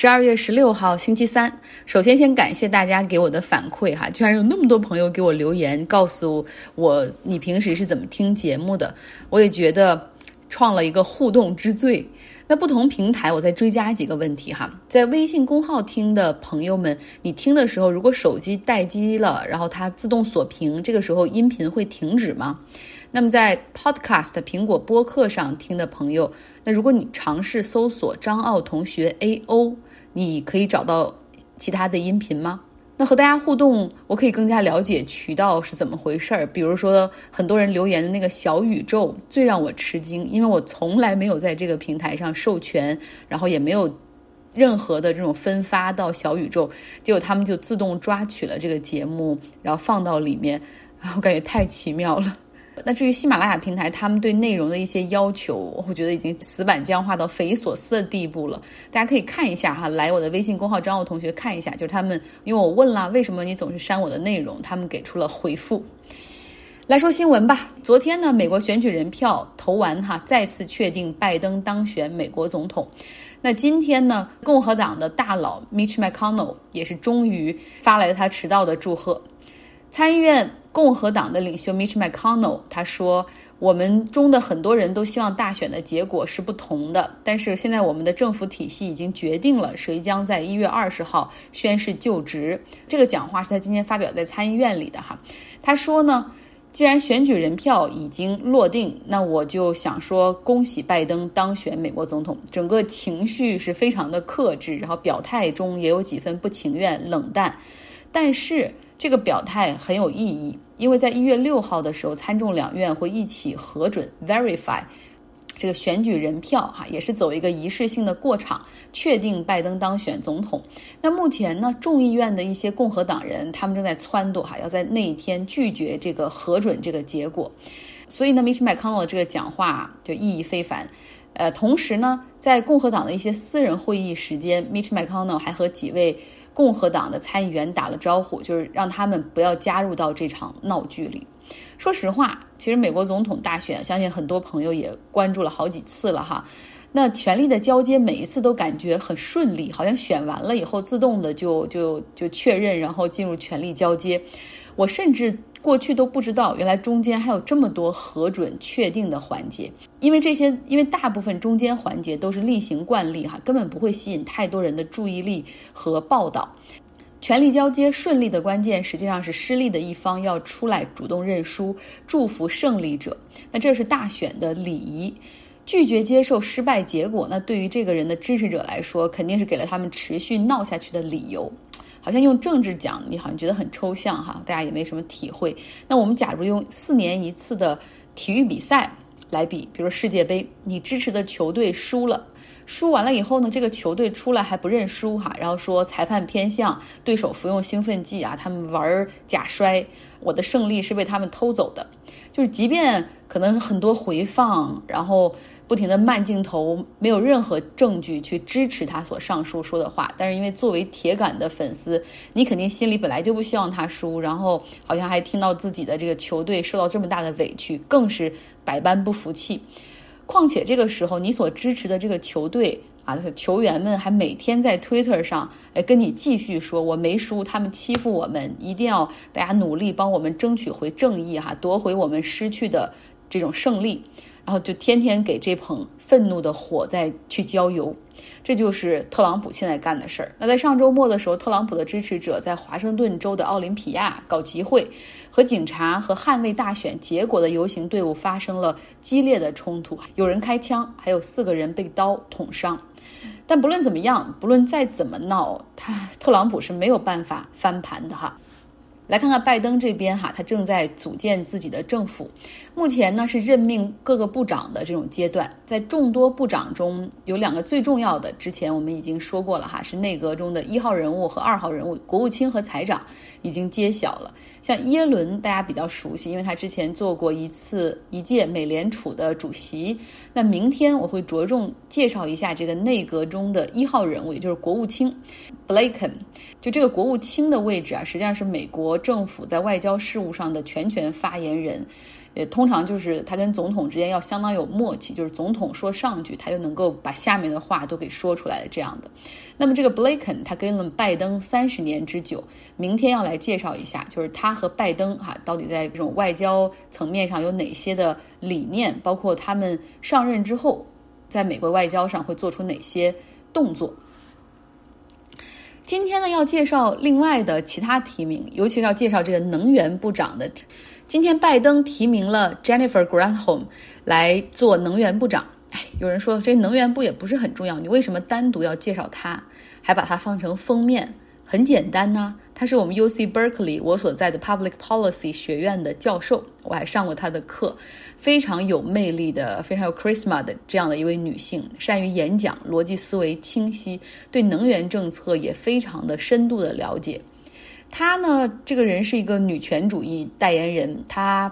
十二月十六号星期三，首先先感谢大家给我的反馈哈，居然有那么多朋友给我留言，告诉我你平时是怎么听节目的，我也觉得创了一个互动之最。那不同平台，我再追加几个问题哈，在微信公号听的朋友们，你听的时候如果手机待机了，然后它自动锁屏，这个时候音频会停止吗？那么在 Podcast 苹果播客上听的朋友，那如果你尝试搜索张奥同学 A O，你可以找到其他的音频吗？那和大家互动，我可以更加了解渠道是怎么回事儿。比如说，很多人留言的那个小宇宙最让我吃惊，因为我从来没有在这个平台上授权，然后也没有任何的这种分发到小宇宙，结果他们就自动抓取了这个节目，然后放到里面，我感觉太奇妙了。那至于喜马拉雅平台，他们对内容的一些要求，我觉得已经死板僵化到匪夷所思的地步了。大家可以看一下哈，来我的微信公号张奥同学看一下，就是他们因为我问了为什么你总是删我的内容，他们给出了回复。来说新闻吧，昨天呢，美国选举人票投完哈，再次确定拜登当选美国总统。那今天呢，共和党的大佬 Mitch McConnell 也是终于发来了他迟到的祝贺，参议院。共和党的领袖 Mitch McConnell 他说：“我们中的很多人都希望大选的结果是不同的，但是现在我们的政府体系已经决定了谁将在一月二十号宣誓就职。”这个讲话是他今天发表在参议院里的哈。他说呢：“既然选举人票已经落定，那我就想说恭喜拜登当选美国总统。”整个情绪是非常的克制，然后表态中也有几分不情愿、冷淡，但是。这个表态很有意义，因为在一月六号的时候，参众两院会一起核准 verify 这个选举人票，哈，也是走一个仪式性的过场，确定拜登当选总统。那目前呢，众议院的一些共和党人他们正在撺掇，哈，要在那一天拒绝这个核准这个结果。所以呢，Mitch McConnell 这个讲话就意义非凡。呃，同时呢，在共和党的一些私人会议时间，Mitch McConnell 还和几位。共和党的参议员打了招呼，就是让他们不要加入到这场闹剧里。说实话，其实美国总统大选，相信很多朋友也关注了好几次了哈。那权力的交接，每一次都感觉很顺利，好像选完了以后自动的就就就确认，然后进入权力交接。我甚至。过去都不知道，原来中间还有这么多核准确定的环节，因为这些，因为大部分中间环节都是例行惯例哈，根本不会吸引太多人的注意力和报道。权力交接顺利的关键，实际上是失利的一方要出来主动认输，祝福胜利者。那这是大选的礼仪，拒绝接受失败结果，那对于这个人的支持者来说，肯定是给了他们持续闹下去的理由。好像用政治讲，你好像觉得很抽象哈，大家也没什么体会。那我们假如用四年一次的体育比赛来比，比如世界杯，你支持的球队输了，输完了以后呢，这个球队出来还不认输哈，然后说裁判偏向，对手服用兴奋剂啊，他们玩假摔，我的胜利是被他们偷走的。就是即便可能很多回放，然后。不停的慢镜头，没有任何证据去支持他所上述说的话。但是因为作为铁杆的粉丝，你肯定心里本来就不希望他输，然后好像还听到自己的这个球队受到这么大的委屈，更是百般不服气。况且这个时候，你所支持的这个球队啊，球员们还每天在 Twitter 上哎跟你继续说我没输，他们欺负我们，一定要大家努力帮我们争取回正义哈，夺回我们失去的这种胜利。然后就天天给这捧愤怒的火在去浇油，这就是特朗普现在干的事儿。那在上周末的时候，特朗普的支持者在华盛顿州的奥林匹亚搞集会，和警察和捍卫大选结果的游行队伍发生了激烈的冲突，有人开枪，还有四个人被刀捅伤。但不论怎么样，不论再怎么闹，他特朗普是没有办法翻盘的哈。来看看拜登这边哈，他正在组建自己的政府，目前呢是任命各个部长的这种阶段，在众多部长中有两个最重要的，之前我们已经说过了哈，是内阁中的一号人物和二号人物，国务卿和财长已经揭晓了。像耶伦，大家比较熟悉，因为他之前做过一次一届美联储的主席。那明天我会着重介绍一下这个内阁中的一号人物，也就是国务卿 b l a k e n 就这个国务卿的位置啊，实际上是美国政府在外交事务上的全权发言人，也通常就是他跟总统之间要相当有默契，就是总统说上句，他就能够把下面的话都给说出来的这样的。那么这个 Blinken 他跟了拜登三十年之久，明天要来介绍一下，就是他和拜登哈到底在这种外交层面上有哪些的理念，包括他们上任之后在美国外交上会做出哪些动作。今天呢要介绍另外的其他提名，尤其是要介绍这个能源部长的。今天拜登提名了 Jennifer Granholm 来做能源部长。哎，有人说这能源部也不是很重要，你为什么单独要介绍他，还把它放成封面？很简单呢，他是我们 U C Berkeley 我所在的 Public Policy 学院的教授，我还上过他的课，非常有魅力的，非常有 charisma 的这样的一位女性，善于演讲，逻辑思维清晰，对能源政策也非常的深度的了解。她呢，这个人是一个女权主义代言人。她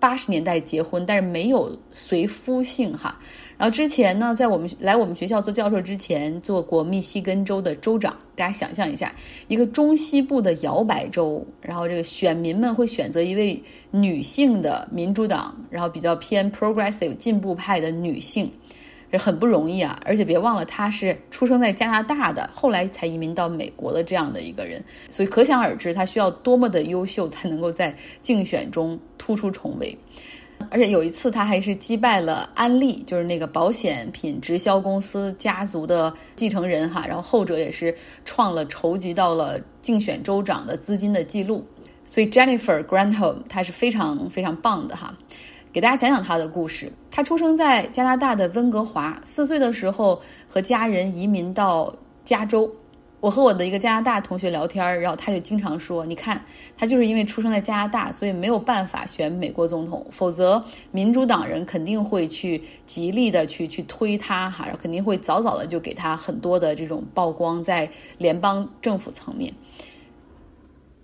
八十年代结婚，但是没有随夫姓哈。然后之前呢，在我们来我们学校做教授之前，做过密西根州的州长。大家想象一下，一个中西部的摇摆州，然后这个选民们会选择一位女性的民主党，然后比较偏 progressive 进步派的女性。这很不容易啊！而且别忘了，她是出生在加拿大的，后来才移民到美国的这样的一个人，所以可想而知，她需要多么的优秀，才能够在竞选中突出重围。而且有一次，他还是击败了安利，就是那个保险品直销公司家族的继承人哈，然后后者也是创了筹集到了竞选州长的资金的记录。所以 Jennifer Granholm 她是非常非常棒的哈。给大家讲讲他的故事。他出生在加拿大的温哥华，四岁的时候和家人移民到加州。我和我的一个加拿大同学聊天，然后他就经常说：“你看，他就是因为出生在加拿大，所以没有办法选美国总统，否则民主党人肯定会去极力的去去推他哈，肯定会早早的就给他很多的这种曝光在联邦政府层面。”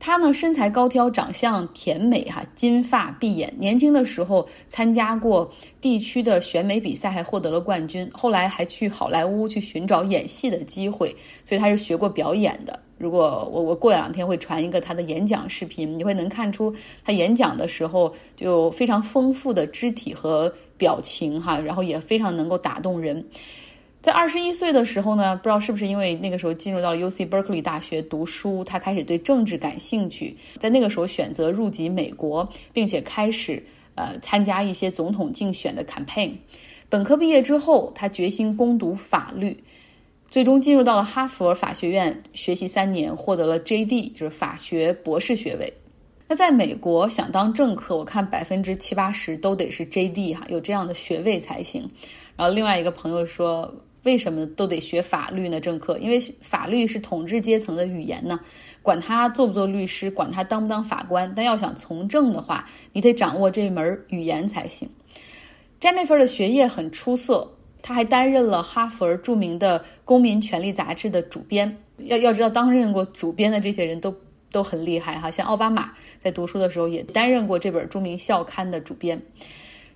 她呢，身材高挑，长相甜美，哈，金发碧眼。年轻的时候参加过地区的选美比赛，还获得了冠军。后来还去好莱坞去寻找演戏的机会，所以她是学过表演的。如果我我过两天会传一个她的演讲视频，你会能看出她演讲的时候就非常丰富的肢体和表情，哈，然后也非常能够打动人。在二十一岁的时候呢，不知道是不是因为那个时候进入到了 U C Berkeley 大学读书，他开始对政治感兴趣。在那个时候选择入籍美国，并且开始呃参加一些总统竞选的 campaign。本科毕业之后，他决心攻读法律，最终进入到了哈佛法学院学习三年，获得了 J D，就是法学博士学位。那在美国想当政客，我看百分之七八十都得是 J D 哈，有这样的学位才行。然后另外一个朋友说。为什么都得学法律呢？政客，因为法律是统治阶层的语言呢。管他做不做律师，管他当不当法官，但要想从政的话，你得掌握这门语言才行。Jennifer 的学业很出色，他还担任了哈佛著名的《公民权利》杂志的主编。要要知道，担任过主编的这些人都都很厉害哈。像奥巴马在读书的时候也担任过这本著名校刊的主编。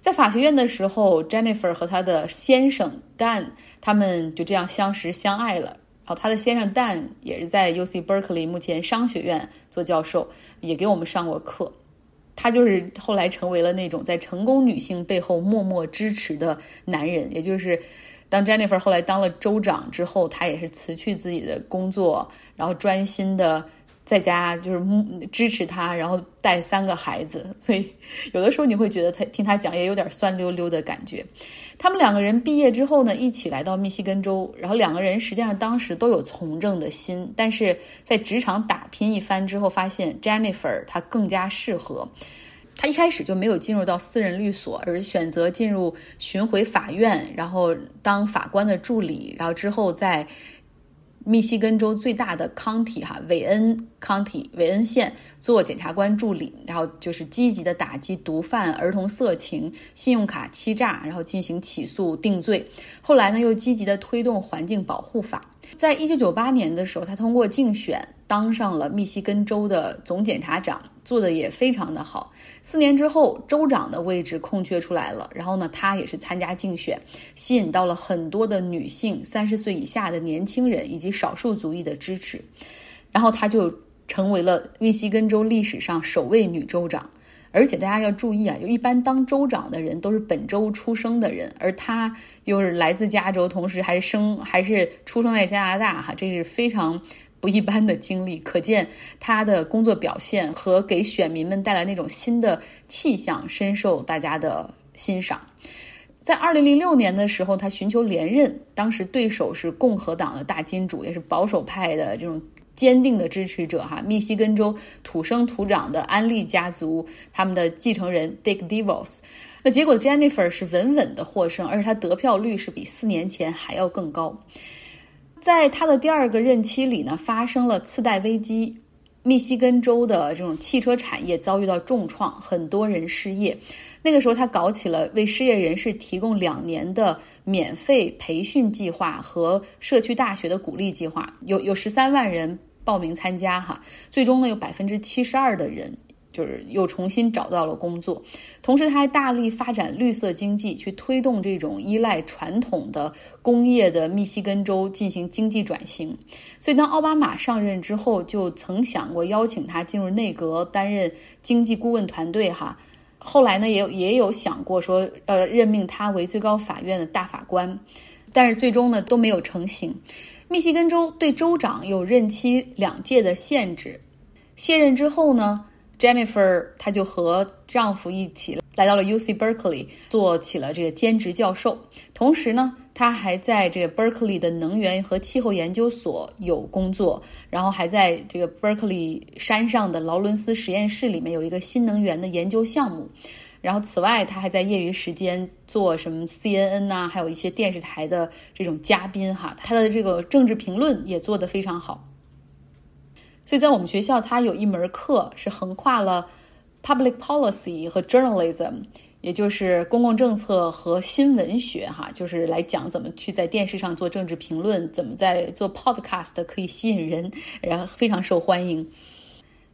在法学院的时候，Jennifer 和她的先生 Dan 他们就这样相识相爱了。然后她的先生 Dan 也是在 U C Berkeley 目前商学院做教授，也给我们上过课。他就是后来成为了那种在成功女性背后默默支持的男人。也就是当 Jennifer 后来当了州长之后，他也是辞去自己的工作，然后专心的。在家就是支持他，然后带三个孩子，所以有的时候你会觉得他听他讲也有点酸溜溜的感觉。他们两个人毕业之后呢，一起来到密西根州，然后两个人实际上当时都有从政的心，但是在职场打拼一番之后，发现 Jennifer 她更加适合。他一开始就没有进入到私人律所，而选择进入巡回法院，然后当法官的助理，然后之后在。密西根州最大的 county 哈韦恩 county 韦恩县做检察官助理，然后就是积极的打击毒贩、儿童色情、信用卡欺诈，然后进行起诉定罪。后来呢，又积极的推动环境保护法。在一九九八年的时候，他通过竞选当上了密西根州的总检察长，做的也非常的好。四年之后，州长的位置空缺出来了，然后呢，他也是参加竞选，吸引到了很多的女性、三十岁以下的年轻人以及少数族裔的支持，然后他就成为了密西根州历史上首位女州长。而且大家要注意啊，就一般当州长的人都是本州出生的人，而他又是来自加州，同时还是生还是出生在加拿大，哈，这是非常不一般的经历。可见他的工作表现和给选民们带来那种新的气象，深受大家的欣赏。在二零零六年的时候，他寻求连任，当时对手是共和党的大金主，也是保守派的这种坚定的支持者哈，密西根州土生土长的安利家族，他们的继承人 Dick Devos。那结果 Jennifer 是稳稳的获胜，而且他得票率是比四年前还要更高。在他的第二个任期里呢，发生了次贷危机，密西根州的这种汽车产业遭遇到重创，很多人失业。那个时候，他搞起了为失业人士提供两年的免费培训计划和社区大学的鼓励计划，有有十三万人报名参加哈。最终呢，有百分之七十二的人就是又重新找到了工作。同时，他还大力发展绿色经济，去推动这种依赖传统的工业的密西根州进行经济转型。所以，当奥巴马上任之后，就曾想过邀请他进入内阁担任经济顾问团队哈。后来呢，也有也有想过说，呃，任命他为最高法院的大法官，但是最终呢都没有成型。密西根州对州长有任期两届的限制。卸任之后呢，Jennifer 她就和丈夫一起来到了 U C Berkeley，做起了这个兼职教授，同时呢。他还在这个 Berkeley 的能源和气候研究所有工作，然后还在这个 Berkeley 山上的劳伦斯实验室里面有一个新能源的研究项目。然后此外，他还在业余时间做什么 CNN 呐，还有一些电视台的这种嘉宾哈。他的这个政治评论也做得非常好。所以在我们学校，他有一门课是横跨了 Public Policy 和 Journalism。也就是公共政策和新闻学，哈，就是来讲怎么去在电视上做政治评论，怎么在做 podcast 可以吸引人，然后非常受欢迎。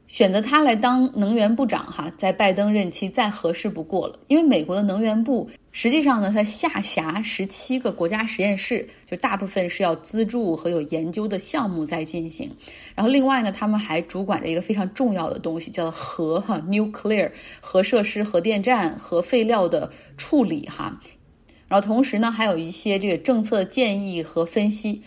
选择他来当能源部长，哈，在拜登任期再合适不过了。因为美国的能源部实际上呢，它下辖十七个国家实验室，就大部分是要资助和有研究的项目在进行。然后另外呢，他们还主管着一个非常重要的东西，叫做核哈 （nuclear） 核设施、核电站、核废料的处理，哈。然后同时呢，还有一些这个政策建议和分析。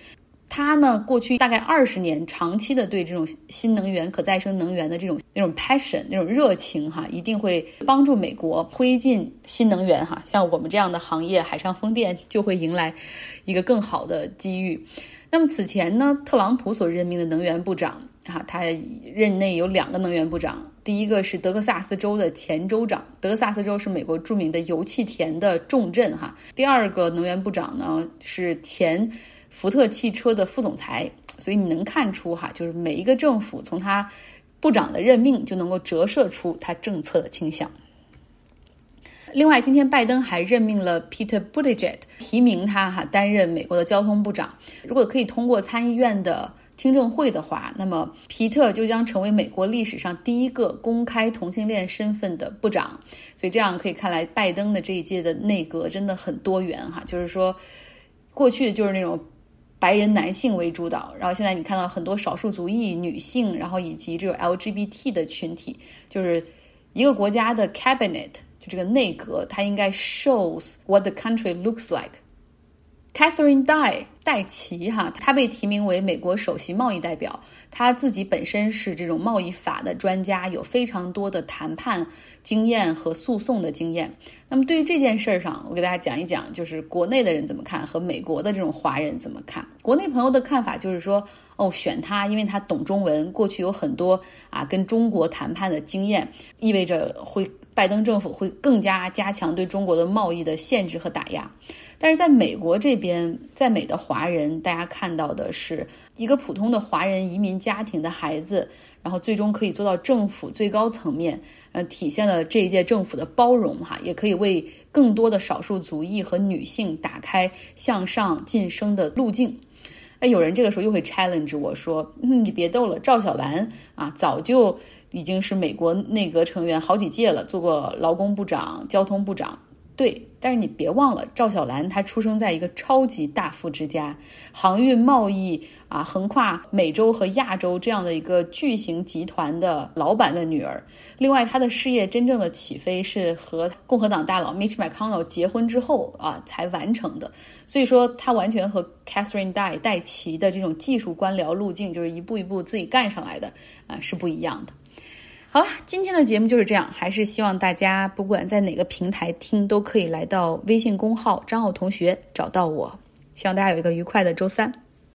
他呢，过去大概二十年，长期的对这种新能源、可再生能源的这种那种 passion、那种热情，哈，一定会帮助美国推进新能源，哈，像我们这样的行业，海上风电就会迎来一个更好的机遇。那么此前呢，特朗普所任命的能源部长，哈，他任内有两个能源部长，第一个是德克萨斯州的前州长，德克萨斯州是美国著名的油气田的重镇，哈，第二个能源部长呢是前。福特汽车的副总裁，所以你能看出哈，就是每一个政府从他部长的任命就能够折射出他政策的倾向。另外，今天拜登还任命了 Peter Buttigieg，提名他哈担任美国的交通部长。如果可以通过参议院的听证会的话，那么皮特就将成为美国历史上第一个公开同性恋身份的部长。所以这样可以看来，拜登的这一届的内阁真的很多元哈，就是说过去就是那种。白人男性为主导，然后现在你看到很多少数族裔女性，然后以及这种 LGBT 的群体，就是一个国家的 cabinet，就这个内阁，它应该 shows what the country looks like。Catherine Dye 戴奇哈，她被提名为美国首席贸易代表。她自己本身是这种贸易法的专家，有非常多的谈判经验和诉讼的经验。那么对于这件事儿上，我给大家讲一讲，就是国内的人怎么看和美国的这种华人怎么看。国内朋友的看法就是说，哦，选他，因为他懂中文，过去有很多啊跟中国谈判的经验，意味着会拜登政府会更加加强对中国的贸易的限制和打压。但是在美国这边，在美的华人，大家看到的是一个普通的华人移民家庭的孩子，然后最终可以做到政府最高层面，呃，体现了这一届政府的包容哈，也可以为更多的少数族裔和女性打开向上晋升的路径。哎，有人这个时候又会 challenge 我说，嗯，你别逗了，赵小兰啊，早就已经是美国内阁成员好几届了，做过劳工部长、交通部长。对，但是你别忘了，赵小兰她出生在一个超级大富之家，航运贸易啊，横跨美洲和亚洲这样的一个巨型集团的老板的女儿。另外，她的事业真正的起飞是和共和党大佬 Mitch McConnell 结婚之后啊才完成的。所以说，她完全和 Catherine 戴戴奇的这种技术官僚路径，就是一步一步自己干上来的啊，是不一样的。好了，今天的节目就是这样。还是希望大家不管在哪个平台听，都可以来到微信公号张浩同学找到我。希望大家有一个愉快的周三。